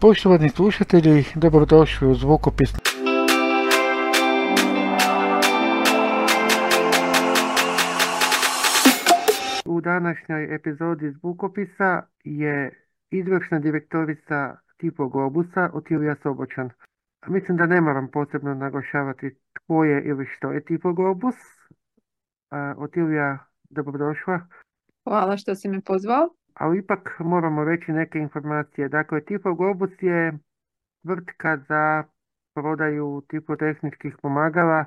Poštovani slušatelji, dobrodošli u zvukopis. U današnjoj epizodi zvukopisa je izvršna direktorica Tipo Globusa Otilija Sobočan. Mislim da ne moram posebno naglašavati tko je ili što je Tipo Globus. Otilija, dobrodošla. Hvala što si me pozvao. Ali ipak moramo reći neke informacije. Dakle, Tipo Globus je tvrtka za prodaju tehničkih pomagala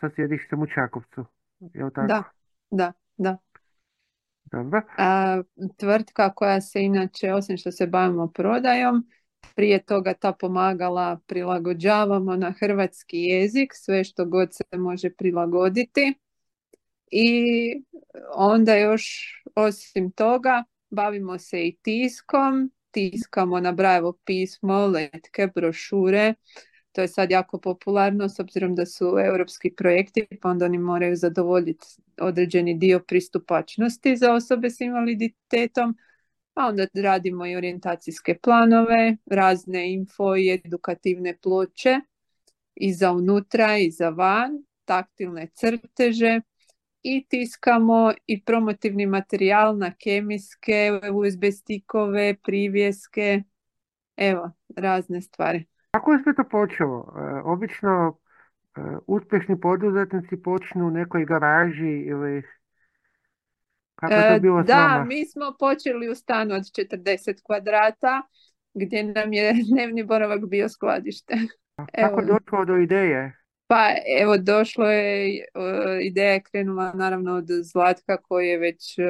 sa sjedištem u Čakovcu. Je li tako? Da, da, da. Dobro. tvrtka koja se inače, osim što se bavimo prodajom, prije toga ta pomagala prilagođavamo na hrvatski jezik, sve što god se može prilagoditi. I onda još osim toga bavimo se i tiskom, tiskamo na Brajevo pismo, letke, brošure. To je sad jako popularno s obzirom da su europski projekti, pa onda oni moraju zadovoljiti određeni dio pristupačnosti za osobe s invaliditetom. Pa onda radimo i orijentacijske planove, razne info i edukativne ploče i za unutra i za van, taktilne crteže i tiskamo i promotivni materijal na kemijske, USB stikove, privjeske, evo, razne stvari. Kako je sve to počelo? E, obično e, uspješni poduzetnici počnu u nekoj garaži ili kako je to e, bilo Da, mi smo počeli u stanu od 40 kvadrata gdje nam je dnevni boravak bio skladište. Kako je došlo do ideje? Pa evo došlo je, e, ideja je krenula naravno od Zlatka koji je već e,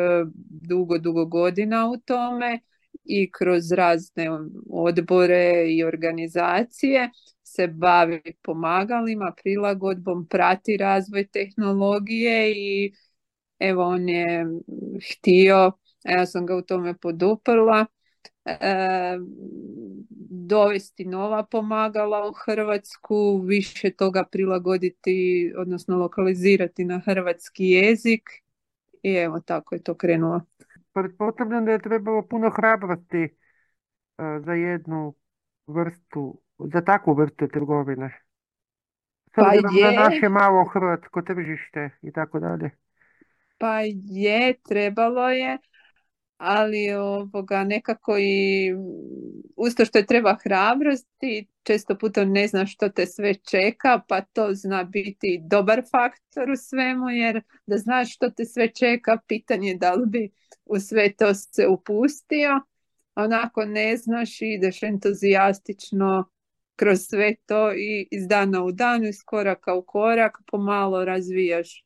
dugo, dugo godina u tome i kroz razne odbore i organizacije se bavi pomagalima, prilagodbom, prati razvoj tehnologije i evo on je htio, ja sam ga u tome poduprla, e, dovesti nova pomagala u Hrvatsku, više toga prilagoditi, odnosno lokalizirati na hrvatski jezik i evo tako je to krenulo. Pretpostavljam da je trebalo puno hrabrosti e, za jednu vrstu, za takvu vrstu trgovine. Pa je. na naše malo hrvatsko tržište i tako dalje. Pa je, trebalo je, ali ovoga nekako i usto što je treba hrabrosti, često puta ne znaš što te sve čeka, pa to zna biti dobar faktor u svemu, jer da znaš što te sve čeka, pitanje da li bi u sve to se upustio, onako ne znaš ideš entuzijastično kroz sve to i iz dana u dan, iz koraka u korak, pomalo razvijaš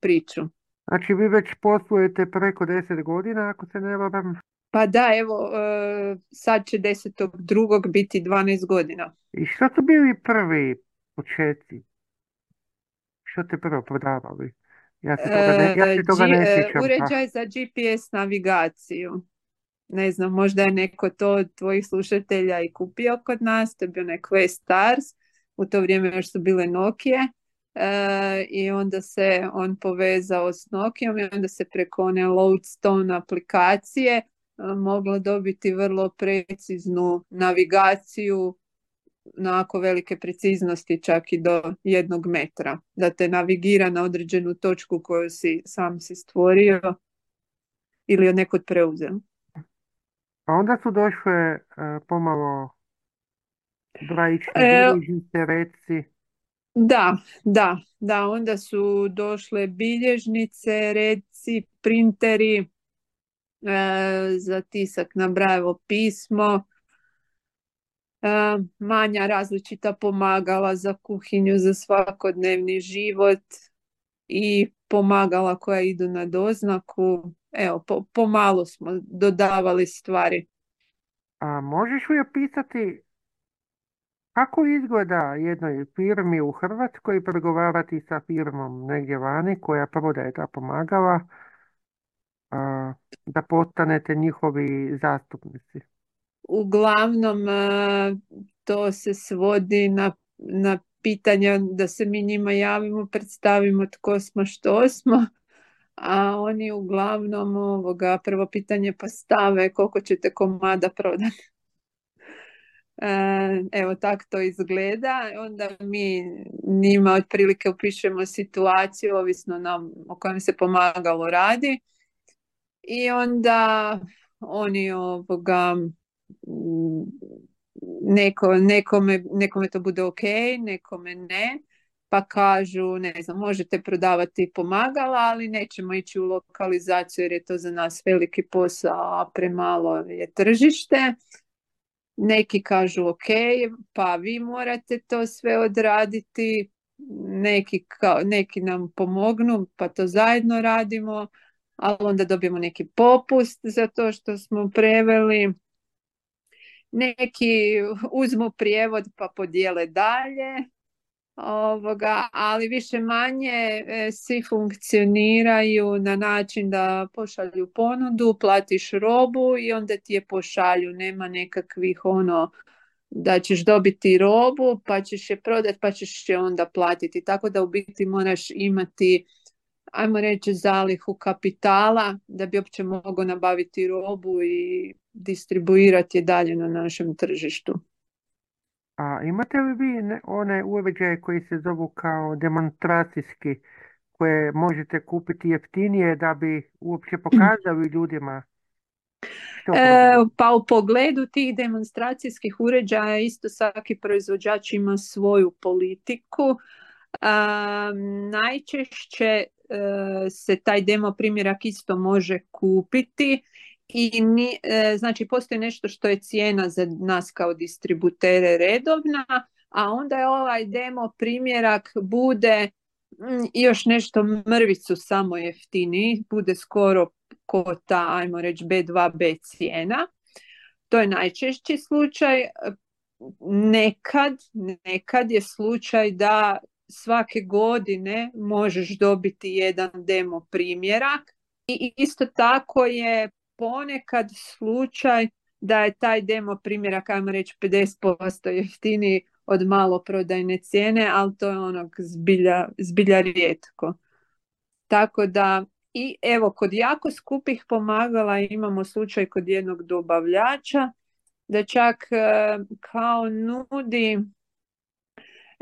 priču. Znači vi već poslujete preko deset godina, ako se ne varam. Pa da, evo, e, sad će desetog drugog biti 12 godina. I što su bili prvi početci? Što te prvo prodavali? Ja se toga ne, ja se toga ne e, sjećam. Uređaj za GPS navigaciju. Ne znam, možda je neko to od tvojih slušatelja i kupio kod nas, to je bio onaj Quest Stars, u to vrijeme još su bile Nokia E, i onda se on povezao s Nokijom i onda se preko one Loadstone aplikacije e, moglo dobiti vrlo preciznu navigaciju onako velike preciznosti čak i do jednog metra da te navigira na određenu točku koju si sam si stvorio ili od nekod preuzeo. A onda su došle uh, pomalo brajične e, reci. Da, da, da, onda su došle bilježnice, reci, printeri, e, za tisak na brajevo pismo, e, manja različita pomagala za kuhinju, za svakodnevni život i pomagala koja idu na doznaku. Evo, po, pomalo smo dodavali stvari. A možeš li opisati kako izgleda jednoj firmi u Hrvatskoj pregovarati sa firmom negdje vani koja prodaje ta pomagala da postanete njihovi zastupnici? Uglavnom to se svodi na, na pitanja da se mi njima javimo, predstavimo tko smo, što smo, a oni uglavnom ovoga prvo pitanje postave koliko ćete komada prodati. Evo tako to izgleda. Onda mi njima otprilike upišemo situaciju ovisno nam o kojem se pomagalo radi. I onda oni ovoga neko, nekome, nekome to bude ok, nekome ne pa kažu, ne znam, možete prodavati pomagala, ali nećemo ići u lokalizaciju jer je to za nas veliki posao, a premalo je tržište. Neki kažu ok, pa vi morate to sve odraditi, neki, neki nam pomognu pa to zajedno radimo, ali onda dobijemo neki popust za to što smo preveli. Neki uzmu prijevod pa podijele dalje, ovoga, ali više manje e, svi funkcioniraju na način da pošalju ponudu, platiš robu i onda ti je pošalju. Nema nekakvih ono da ćeš dobiti robu pa ćeš je prodati pa ćeš je onda platiti. Tako da u biti moraš imati ajmo reći zalihu kapitala da bi uopće mogao nabaviti robu i distribuirati je dalje na našem tržištu. A imate li vi one uređaje koji se zovu kao demonstracijski, koje možete kupiti jeftinije da bi uopće pokazali ljudima e, pa u pogledu tih demonstracijskih uređaja isto svaki proizvođač ima svoju politiku. najčešće e, se taj demo primjerak isto može kupiti i ni, e, znači postoji nešto što je cijena za nas kao distributere redovna, a onda je ovaj demo primjerak bude mm, još nešto mrvicu samo jeftiniji, bude skoro ko ta, ajmo reći, B2B cijena. To je najčešći slučaj. Nekad, nekad je slučaj da svake godine možeš dobiti jedan demo primjerak i isto tako je ponekad slučaj da je taj demo primjerak, ajmo reći 50% jeftiniji od maloprodajne cijene, ali to je onog zbilja, zbilja rijetko. Tako da i evo kod jako skupih pomagala imamo slučaj kod jednog dobavljača da čak e, kao nudi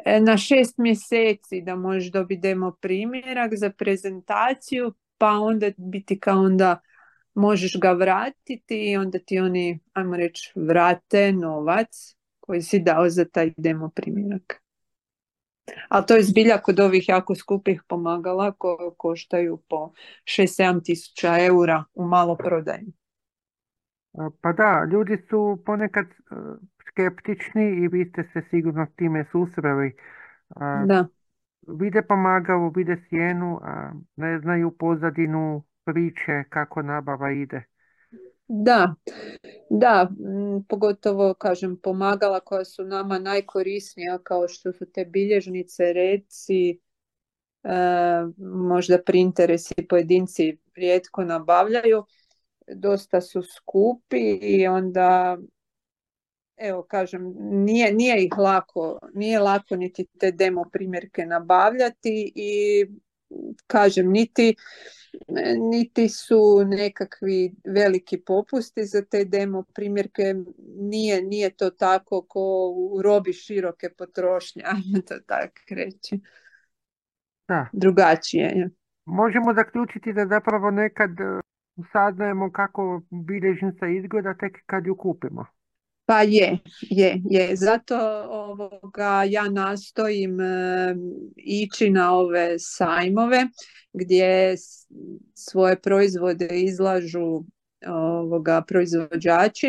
e, na šest mjeseci da možeš dobiti demo primjerak za prezentaciju pa onda biti kao onda možeš ga vratiti i onda ti oni, ajmo reći, vrate novac koji si dao za taj demo primjerak. Ali to je zbilja kod ovih jako skupih pomagala koje koštaju po 6-7 tisuća eura u malo prodaji. Pa da, ljudi su ponekad e, skeptični i vi ste se sigurno time susreli. Da. Vide pomagalo, vide sjenu, a ne znaju pozadinu priče kako nabava ide. Da, da, pogotovo kažem pomagala koja su nama najkorisnija kao što su te bilježnice, reci, e, možda printeresi pojedinci rijetko nabavljaju, dosta su skupi i onda evo kažem, nije, nije ih lako, nije lako niti te demo primjerke nabavljati i kažem, niti niti su nekakvi veliki popusti za te demo primjerke, nije, nije to tako ko u robi široke potrošnje, ajmo to tako reći. Da. Drugačije je. Možemo zaključiti da zapravo nekad e, saznajemo kako bilježnica izgleda tek kad ju kupimo. Pa je, je, je. Zato ovoga ja nastojim e, ići na ove sajmove gdje svoje proizvode izlažu ovoga proizvođači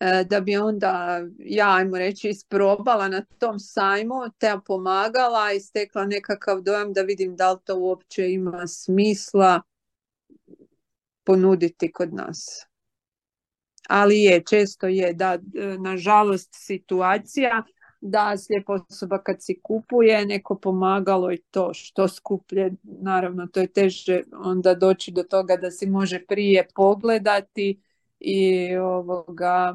e, da bi onda ja ajmo reći isprobala na tom sajmu te pomagala i stekla nekakav dojam da vidim da li to uopće ima smisla ponuditi kod nas ali je, često je da, e, nažalost, situacija da slijepa osoba kad si kupuje neko pomagalo i to što skuplje, naravno to je teže onda doći do toga da si može prije pogledati i ovoga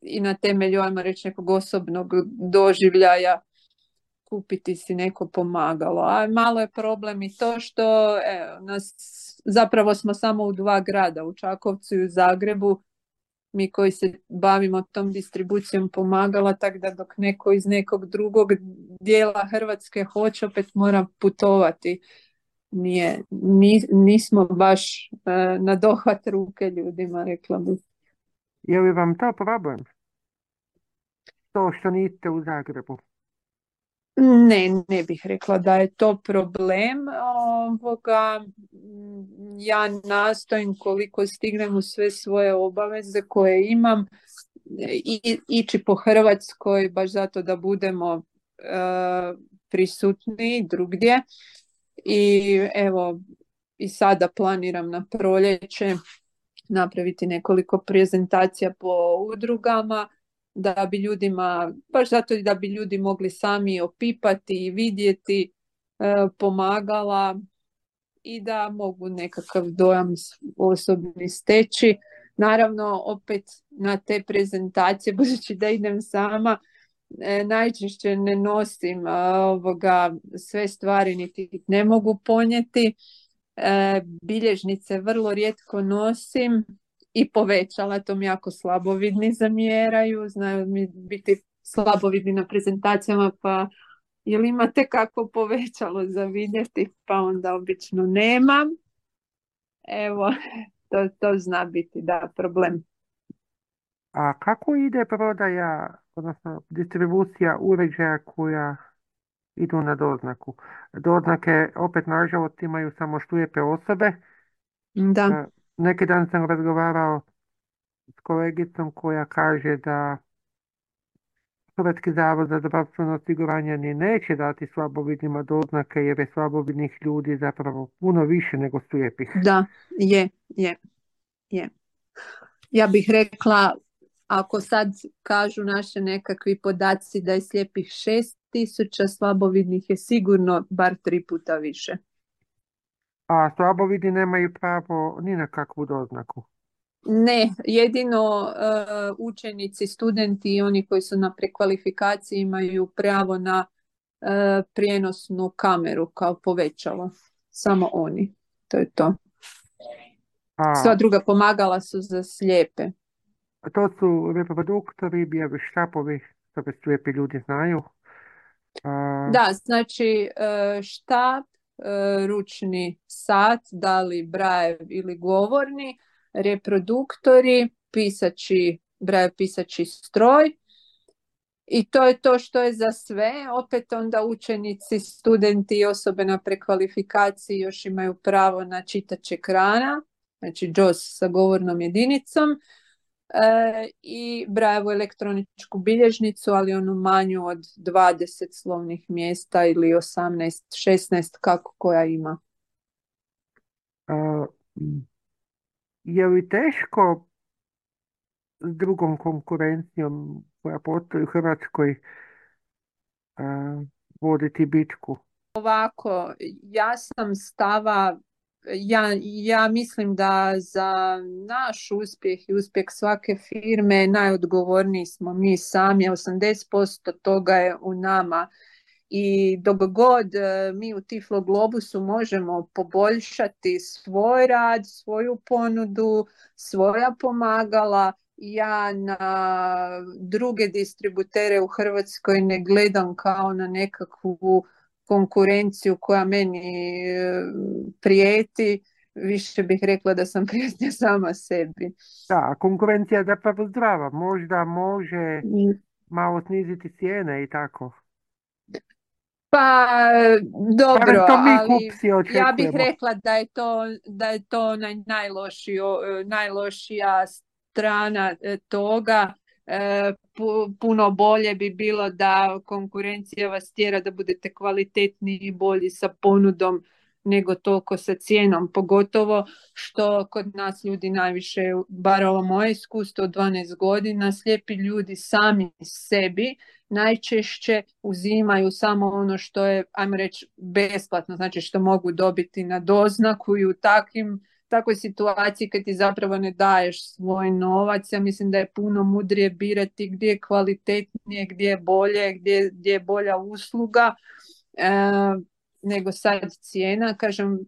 i na temelju, ajmo reći, nekog osobnog doživljaja kupiti si neko pomagalo. A malo je problem i to što evo, nas, zapravo smo samo u dva grada, u Čakovcu i u Zagrebu, mi koji se bavimo tom distribucijom pomagala, tako da dok neko iz nekog drugog dijela Hrvatske hoće, opet mora putovati. Nije, nismo baš e, na dohvat ruke ljudima, rekla bih. Je li vam to problem? To što niste u Zagrebu? Ne, ne bih rekla da je to problem. Ovoga, ja nastojim koliko stignem u sve svoje obaveze koje imam i, ići po Hrvatskoj baš zato da budemo uh, prisutni drugdje. I evo, i sada planiram na proljeće napraviti nekoliko prezentacija po udrugama da bi ljudima, baš zato da bi ljudi mogli sami opipati i vidjeti, e, pomagala i da mogu nekakav dojam osobni steći. Naravno, opet na te prezentacije, budući da idem sama, e, najčešće ne nosim ovoga sve stvari, niti ne mogu ponijeti. E, bilježnice vrlo rijetko nosim, i povećala, to mi jako slabovidni zamjeraju, znaju mi biti slabovidni na prezentacijama, pa jel imate kako povećalo za vidjeti, pa onda obično nemam. Evo, to, to zna biti, da, problem. A kako ide prodaja, odnosno distribucija uređaja koja idu na doznaku? Doznake opet nažalost imaju samo šlijepe osobe. Da. Neki dan sam razgovarao s kolegicom koja kaže da Hrvatski zavod za zdravstveno osiguranje ni neće dati slabovidnima doznake jer je slabovidnih ljudi zapravo puno više nego slijepih. Da, je, je, je. Ja bih rekla, ako sad kažu naše nekakvi podaci da je slijepih šest tisuća, slabovidnih je sigurno bar tri puta više. A slabovidi nemaju pravo ni na kakvu doznaku. Ne, jedino e, učenici, studenti i oni koji su na prekvalifikaciji imaju pravo na uh, prijenosnu kameru kao povećalo. Samo oni. To je to. A, Sva druga pomagala su za slijepe. To su reproduktori, bijevi štapovi, to slijepi ljudi znaju. Da, znači e, štap ručni sat, da li brajev ili govorni, reproduktori, pisači, brajev pisači stroj. I to je to što je za sve. Opet onda učenici, studenti i osobe na prekvalifikaciji još imaju pravo na čitač ekrana, znači JOS sa govornom jedinicom e, i Brajevu elektroničku bilježnicu, ali onu manju od 20 slovnih mjesta ili 18, 16, kako koja ima. je li teško s drugom konkurencijom koja postoji u Hrvatskoj voditi bitku? Ovako, ja sam stava ja, ja mislim da za naš uspjeh i uspjeh svake firme najodgovorniji smo mi sami, 80% toga je u nama. I dok god e, mi u Tiflo Globusu možemo poboljšati svoj rad, svoju ponudu, svoja pomagala, ja na druge distributere u Hrvatskoj ne gledam kao na nekakvu konkurenciju koja meni e, prijeti, više bih rekla da sam prijetnja sama sebi. Da, konkurencija je zapravo zdrava, možda može mm. malo sniziti cijene i tako. Pa dobro, ali ja bih rekla da je to, da je to naj, najlošija strana e, toga E, puno bolje bi bilo da konkurencija vas tjera da budete kvalitetniji i bolji sa ponudom nego toliko sa cijenom, pogotovo što kod nas ljudi najviše, bar ovo moje iskustvo od 12 godina, slijepi ljudi sami sebi najčešće uzimaju samo ono što je, ajmo reći, besplatno, znači što mogu dobiti na doznaku i u takvim takvoj situaciji kad ti zapravo ne daješ svoj novac, ja mislim da je puno mudrije birati gdje je kvalitetnije, gdje je bolje, gdje, gdje je bolja usluga e, nego sad cijena. Kažem,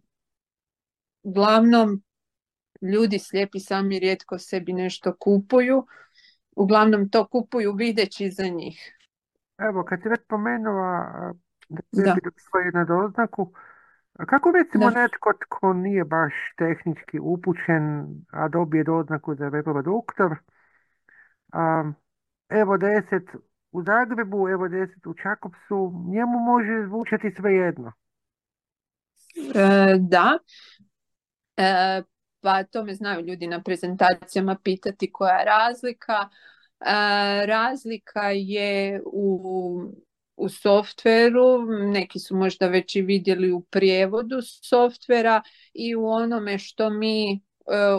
uglavnom ljudi slijepi sami rijetko sebi nešto kupuju. Uglavnom to kupuju videći za njih. Evo, kad si već spomenula da Da. sebi svoju na doznaku, kako recimo Da. netko tko nije baš tehnički upućen, a dobije doznaku za web doktor, a, evo 10 u Zagrebu, evo 10 u Čakovcu, njemu može zvučati svejedno. E, da, E, pa to me znaju ljudi na prezentacijama pitati koja je razlika. E, razlika je u, u softveru, neki su možda već i vidjeli u prijevodu softvera i u onome što mi e,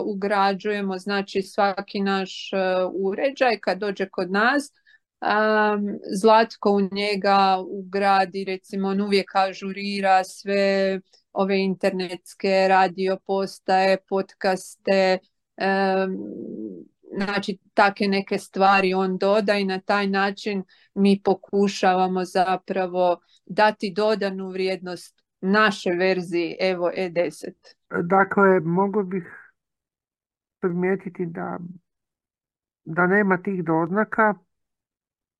ugrađujemo, znači svaki naš e, uređaj kad dođe kod nas, Zlatko u njega ugradi, recimo on uvijek ažurira sve ove internetske radio postaje, podcaste, znači take neke stvari on doda i na taj način mi pokušavamo zapravo dati dodanu vrijednost naše verziji Evo E10. Dakle, mogu bih primijetiti da, da nema tih doznaka,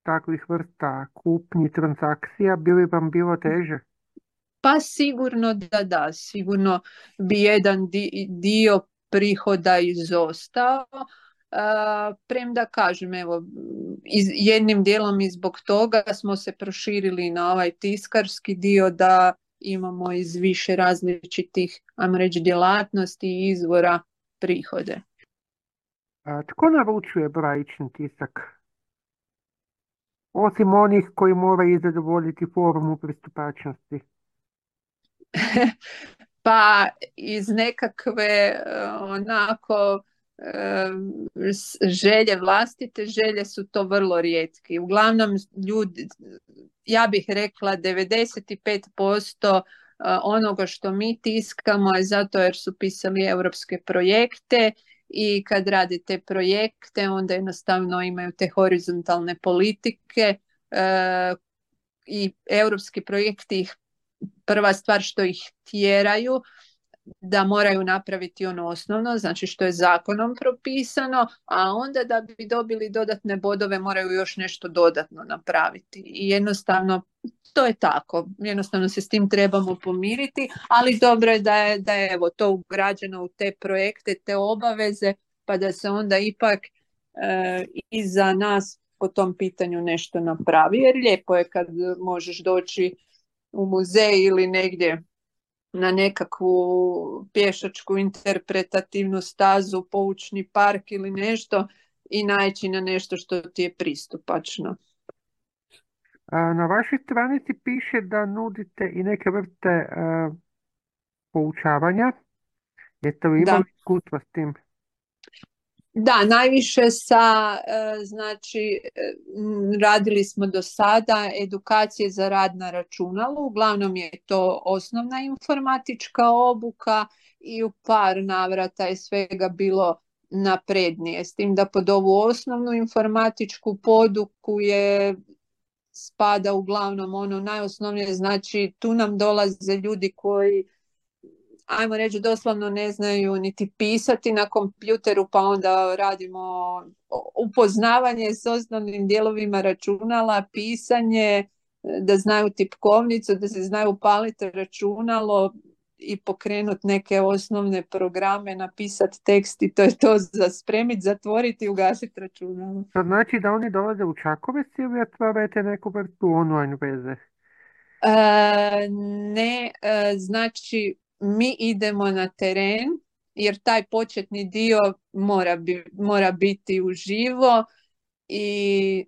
takvih vrsta kupnji, transakcija, bi li vam bilo teže? Pa sigurno da da, sigurno bi jedan dio prihoda izostao. Premda kažem, evo, iz, jednim dijelom i zbog toga smo se proširili na ovaj tiskarski dio da imamo iz više različitih, ajmo reći, djelatnosti i izvora prihode. A, tko naručuje brajični tisak? Osim onih koji moraju zadovoljiti formu pristupačnosti. pa iz nekakve onako želje vlastite želje su to vrlo rijetki. Uglavnom ljudi, ja bih rekla 95% onoga što mi tiskamo je zato jer su pisali europske projekte i kad rade te projekte onda jednostavno imaju te horizontalne politike i europski projekti ih prva stvar što ih tjeraju da moraju napraviti ono osnovno, znači što je zakonom propisano, a onda da bi dobili dodatne bodove moraju još nešto dodatno napraviti. I jednostavno to je tako, jednostavno se s tim trebamo pomiriti, ali dobro je da je, da je evo, to ugrađeno u te projekte, te obaveze, pa da se onda ipak e, i za nas po tom pitanju nešto napravi, jer lijepo je kad možeš doći u muzej ili negdje na nekakvu pješačku interpretativnu stazu, poučni park ili nešto i naći na nešto što ti je pristupačno. Na vašoj stranici piše da nudite i neke vrste uh, poučavanja. Jeste li imali iskustva s tim? Da, najviše sa, znači, radili smo do sada edukacije za rad na računalu, uglavnom je to osnovna informatička obuka i u par navrata je svega bilo naprednije, s tim da pod ovu osnovnu informatičku poduku je spada uglavnom ono najosnovnije, znači tu nam dolaze ljudi koji ajmo reći doslovno ne znaju niti pisati na kompjuteru pa onda radimo upoznavanje s osnovnim dijelovima računala, pisanje, da znaju tipkovnicu, da se znaju paliti računalo i pokrenuti neke osnovne programe, napisati tekst i to je to za spremiti, zatvoriti i ugasiti računalo. To znači da oni dolaze u Čakovec ili otvarate neku vrstu online veze? E, ne, e, znači mi idemo na teren jer taj početni dio mora, bi, mora biti uživo i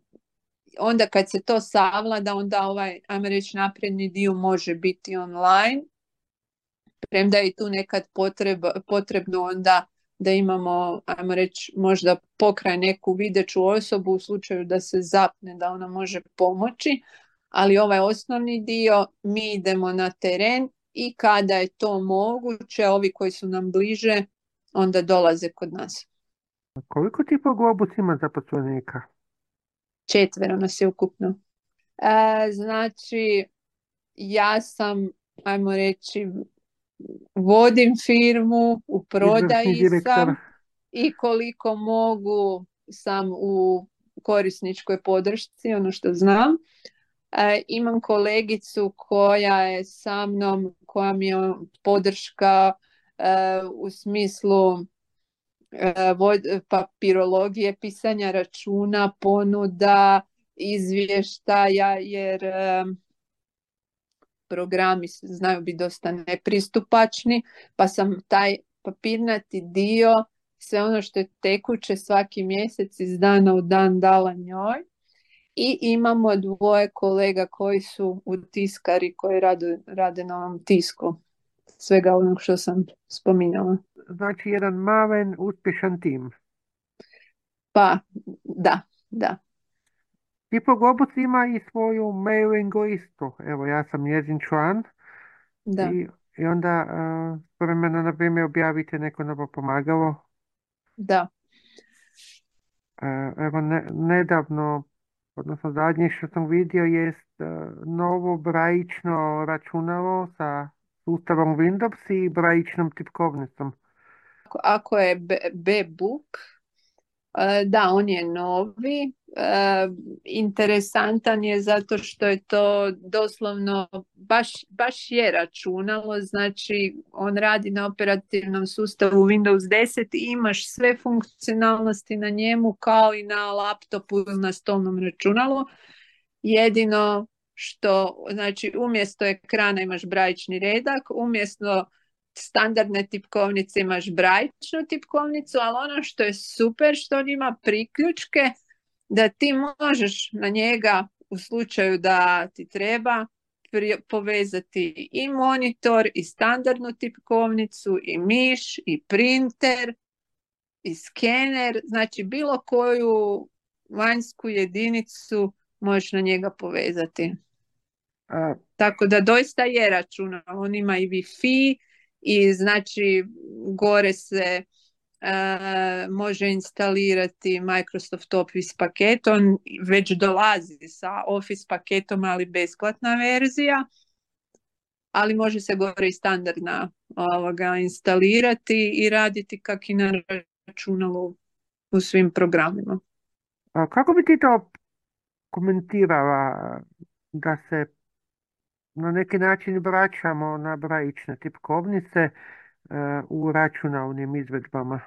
onda kad se to savlada onda ovaj, ajmo reći, napredni dio može biti online. Premda je tu nekad potreba, potrebno onda da imamo, ajmo reći, možda pokraj neku videću osobu u slučaju da se zapne, da ona može pomoći. Ali ovaj osnovni dio, mi idemo na teren i kada je to moguće, ovi koji su nam bliže, onda dolaze kod nas. Koliko ti po globus ima zaposlenika? Četvero nas je ukupno. E, znači, ja sam, ajmo reći, vodim firmu, u prodaji sam i koliko mogu sam u korisničkoj podršci, ono što znam. E, imam kolegicu koja je sa mnom, koja mi je podrška e, u smislu e, papirologije, pisanja računa, ponuda, izvještaja, jer e, programi znaju biti dosta nepristupačni, pa sam taj papirnati dio, sve ono što je tekuće svaki mjesec iz dana u dan dala njoj. I imamo dvoje kolega koji su u tiskari, koji rade, rade na ovom tisku. Svega onog što sam spominjala. Znači jedan malen, uspješan tim. Pa, da, da. Tipo Globus ima i svoju mailing listu. Evo, ja sam njezin član. Da. I, i onda uh, vremena, na primjer, objavite neko novo pomagalo. Da. Uh, evo, ne, nedavno, odnosno zadnje što sam vidio jest uh, novo brajično računalo sa sustavom Windows i brajičnom tipkovnicom. Ako, je B-Book, uh, da, on je novi, E, interesantan je zato što je to doslovno baš, baš je računalo, znači on radi na operativnom sustavu Windows 10 i imaš sve funkcionalnosti na njemu kao i na laptopu ili na stolnom računalu. Jedino što, znači umjesto ekrana imaš brajični redak, umjesto standardne tipkovnice imaš brajičnu tipkovnicu, ali ono što je super što on ima priključke da ti možeš na njega u slučaju da ti treba povezati i monitor i standardnu tipkovnicu i miš i printer i skener, znači bilo koju vanjsku jedinicu možeš na njega povezati. Tako da doista je računa, on ima i Wi-Fi i znači gore se može instalirati Microsoft Office paket, on već dolazi sa Office paketom, ali besplatna verzija, ali može se gore i standardna ovoga, instalirati i raditi kak i na računalu u svim programima. A kako bi ti to komentirala da se na neki način vraćamo na brajične tipkovnice u računalnim izvedbama?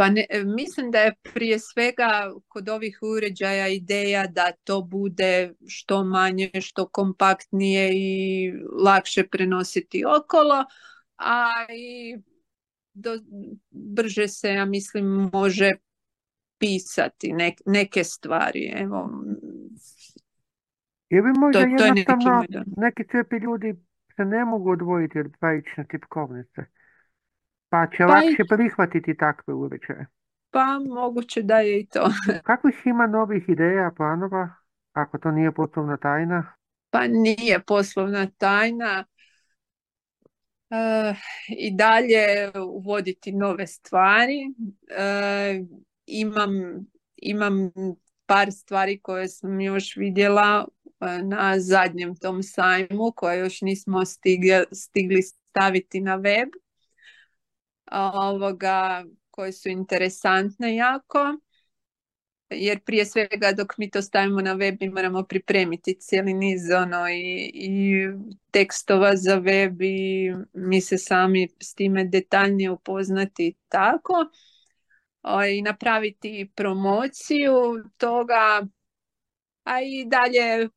Pa ne, mislim da je prije svega kod ovih uređaja ideja da to bude što manje, što kompaktnije i lakše prenositi okolo, a i do, brže se, ja mislim, može pisati neke stvari. Evo, Ili možda to, jednostavno to neki, neki ljudi se ne mogu odvojiti od dvajične tipkovnice? Pa će pa lakše prihvatiti takve uređaje. Pa moguće da je i to. Kakvih ima novih ideja, planova, ako to nije poslovna tajna? Pa nije poslovna tajna. E, I dalje uvoditi nove stvari. E, imam, imam par stvari koje sam još vidjela e, na zadnjem tom sajmu koje još nismo stigli, stigli staviti na web ovoga, koje su interesantne jako. Jer prije svega dok mi to stavimo na web mi moramo pripremiti cijeli niz ono, i, i tekstova za web i mi se sami s time detaljnije upoznati tako. O, I napraviti promociju toga, a i dalje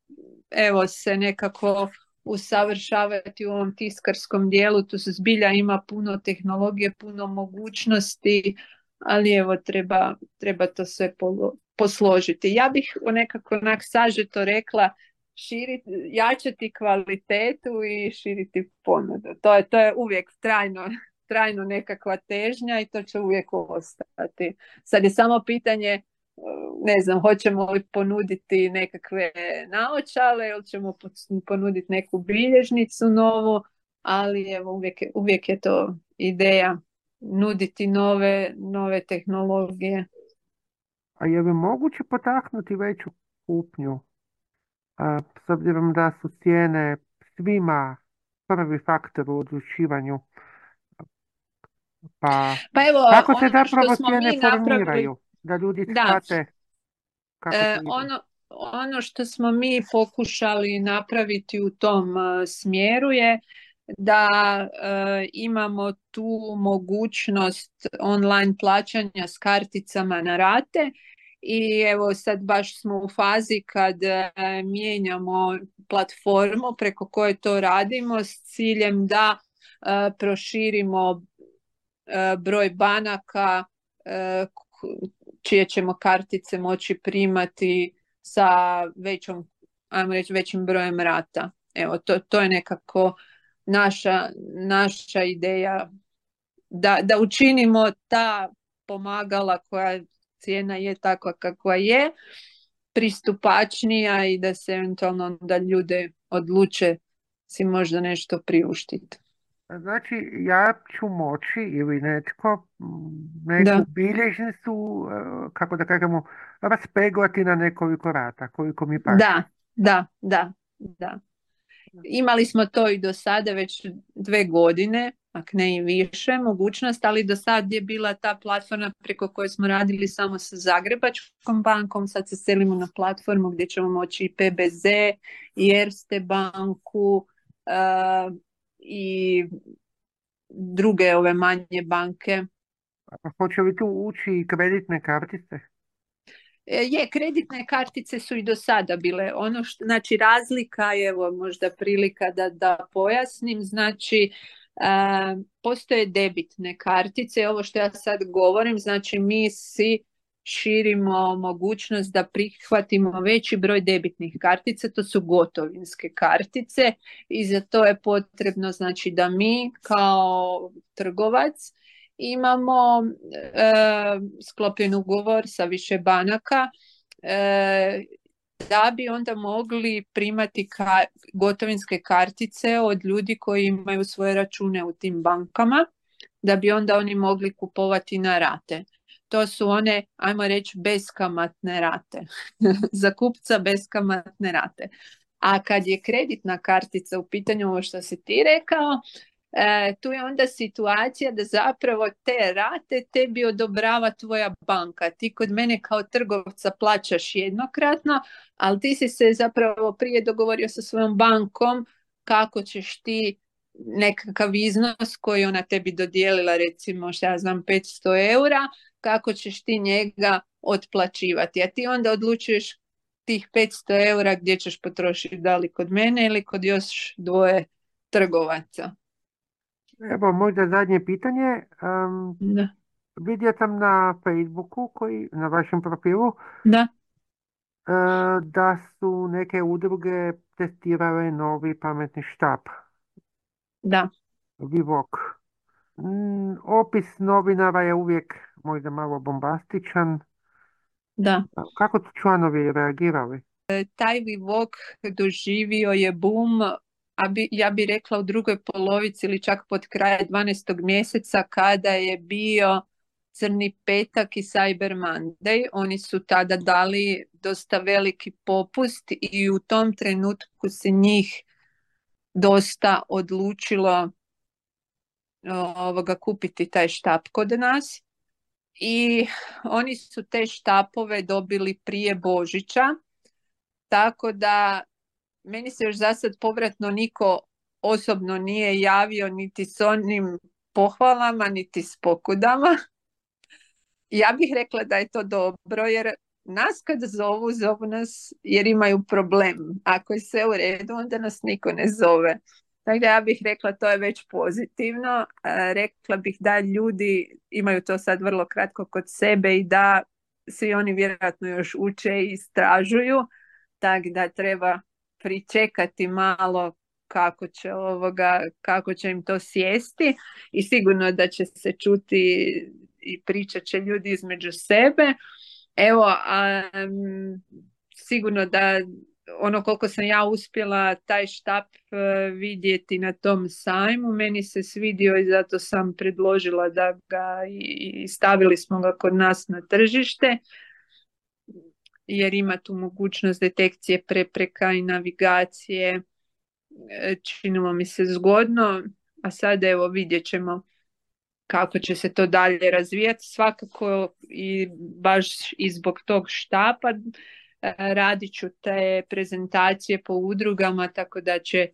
evo se nekako usavršavati u ovom tiskarskom dijelu. Tu se zbilja ima puno tehnologije, puno mogućnosti, ali evo treba, treba to sve posložiti. Ja bih nekako onak sažeto rekla širiti, jačati kvalitetu i širiti ponudu. To je, to je uvijek trajno, trajno nekakva težnja i to će uvijek ostati. Sad je samo pitanje ne znam, hoćemo li ponuditi nekakve naočale ili ćemo ponuditi neku bilježnicu novu, ali evo uvijek, uvijek je to ideja nuditi nove, nove tehnologije. A je li moguće potaknuti veću kupnju? A, s obzirom da su cijene svima prvi faktor u odlučivanju. Pa, Pa evo, kako se ono zapravo cijene formiraju? Da ljudi da, shvate kako E, ono, ono što smo mi pokušali napraviti u tom e, smjeru je da e, imamo tu mogućnost online plaćanja s karticama na rate i evo sad baš smo u fazi kad e, mijenjamo platformu preko koje to radimo s ciljem da e, proširimo e, broj banaka e, čije ćemo kartice moći primati sa većom, ajmo reći, većim brojem rata. Evo, to, to je nekako naša, naša ideja da, da učinimo ta pomagala koja cijena je takva kakva je, pristupačnija i da se eventualno da ljude odluče si možda nešto priuštiti. Znači, ja ću moći ili netko, m, neku Da. bilježnicu, e, kako da kažemo, raspeglati na nekoliko rata, koliko mi paše. Da, da, da, da. Imali smo to i do sada već dve godine, ak ne i više mogućnost, ali do sad je bila ta platforma preko koje smo radili samo sa Zagrebačkom bankom, sad se selimo na platformu gdje ćemo moći i PBZ, i Erste banku eh, i druge ove manje banke. A Hoće li tu ući i kreditne kartice? E, Je, kreditne kartice su i do sada bile. Ono što, znači razlika je, evo možda prilika da, da pojasnim, znači e, postoje debitne kartice, ovo što ja sad govorim, znači mi si širimo mogućnost da prihvatimo veći broj debitnih kartica, to su gotovinske kartice i za to je potrebno znači da mi kao trgovac imamo e, sklopljen ugovor sa više banaka e, da bi onda mogli primati ka- gotovinske kartice od ljudi koji imaju svoje račune u tim bankama, da bi onda oni mogli kupovati na rate. To su one, ajmo reći, beskamatne rate. Za kupca beskamatne rate. A kad je kreditna kartica u pitanju, ovo što si ti rekao, E, tu je onda situacija da zapravo te rate tebi odobrava tvoja banka. Ti kod mene kao trgovca plaćaš jednokratno, ali ti si se zapravo prije dogovorio sa svojom bankom kako ćeš ti nekakav iznos koji ona tebi dodijelila, recimo, šta ja znam, 500 eura, kako ćeš ti njega otplaćivati. A ti onda odlučuješ tih 500 eura gdje ćeš potrošiti, da li kod mene ili kod još dvoje trgovaca. Evo, možda zadnje pitanje. Em, Da. vidio sam na Facebooku, koji, na vašem profilu, Da. e, da su neke udruge testirale novi pametni štap, Da. Vivok. Mm, opis novinara je uvijek možda malo bombastičan. Da. Kako su članovi reagirali? Taj Vivok doživio je boom, a bi, ja bi rekla u drugoj polovici ili čak pod kraj 12. mjeseca kada je bio Crni petak i Cyber Monday. Oni su tada dali dosta veliki popust i u tom trenutku se njih dosta odlučilo ovoga kupiti taj štap kod nas i oni su te štapove dobili prije Božića tako da meni se još za sad povratno niko osobno nije javio niti s onim pohvalama niti s pokudama ja bih rekla da je to dobro jer nas kad zovu, zovu nas jer imaju problem. Ako je sve u redu, onda nas niko ne zove. Tako da ja bih rekla to je već pozitivno. E, rekla bih da ljudi imaju to sad vrlo kratko kod sebe i da svi oni vjerojatno još uče i istražuju. Tako da treba pričekati malo kako će ovoga, kako će im to sjesti i sigurno da će se čuti i pričat će ljudi između sebe. Evo, a, sigurno da ono koliko sam ja uspjela taj štap vidjeti na tom sajmu, meni se svidio i zato sam predložila da ga i stavili smo ga kod nas na tržište jer ima tu mogućnost detekcije prepreka i navigacije e, činilo mi se zgodno, a sad evo vidjet ćemo kako će se to dalje razvijati. Svakako i baš i zbog tog štapa e, radit ću te prezentacije po udrugama, tako da će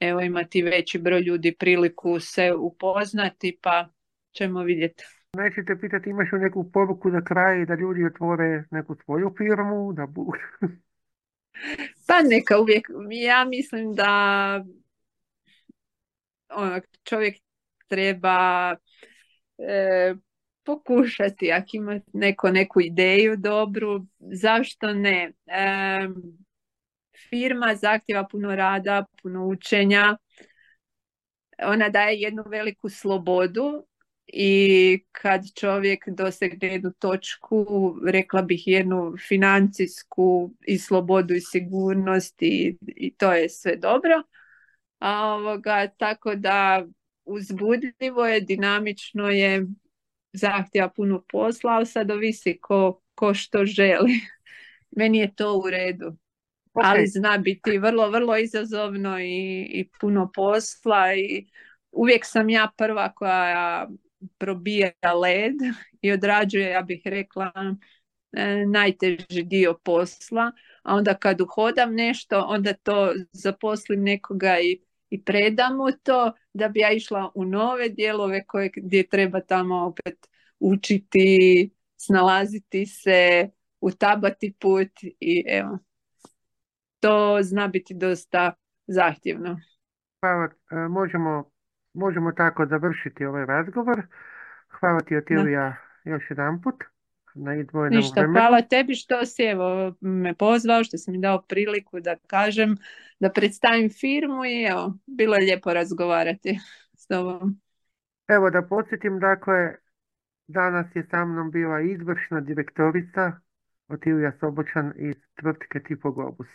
evo imati veći broj ljudi priliku se upoznati, pa ćemo vidjeti. Nećete pitati imaš li neku poruku za kraj da ljudi otvore neku svoju firmu, da bu... Pa neka uvijek, ja mislim da ono, čovjek treba e, pokušati, ako ima neko, neku ideju dobru, zašto ne? E, firma zahtjeva puno rada, puno učenja, ona daje jednu veliku slobodu i kad čovjek dosegne jednu točku, rekla bih jednu financijsku i slobodu i sigurnost i, i to je sve dobro. A ovoga, tako da uzbudljivo je, dinamično je, zahtjeva puno posla, ali sad ovisi ko, ko što želi. Meni je to u redu. Ali zna biti vrlo, vrlo izazovno i, i puno posla i uvijek sam ja prva koja probija led i odrađuje, ja bih rekla, e, najteži dio posla, a onda kad uhodam nešto, onda to zaposlim nekoga i, i predam mu to, da bi ja išla u nove dijelove koje, gdje treba tamo opet učiti, snalaziti se, utabati put i evo, to zna biti dosta zahtjevno. Hvala, e, možemo možemo tako završiti ovaj razgovor. Hvala ti Otilija još jedan put na izdvojenom Ništa, hvala tebi što si evo, me pozvao, što si mi dao priliku da kažem, da predstavim firmu i evo, bilo je lijepo razgovarati s tobom. Evo da podsjetim, dakle, danas je sa mnom bila izvršna direktorica Otilija Sobočan iz tvrtke Tipo Globus.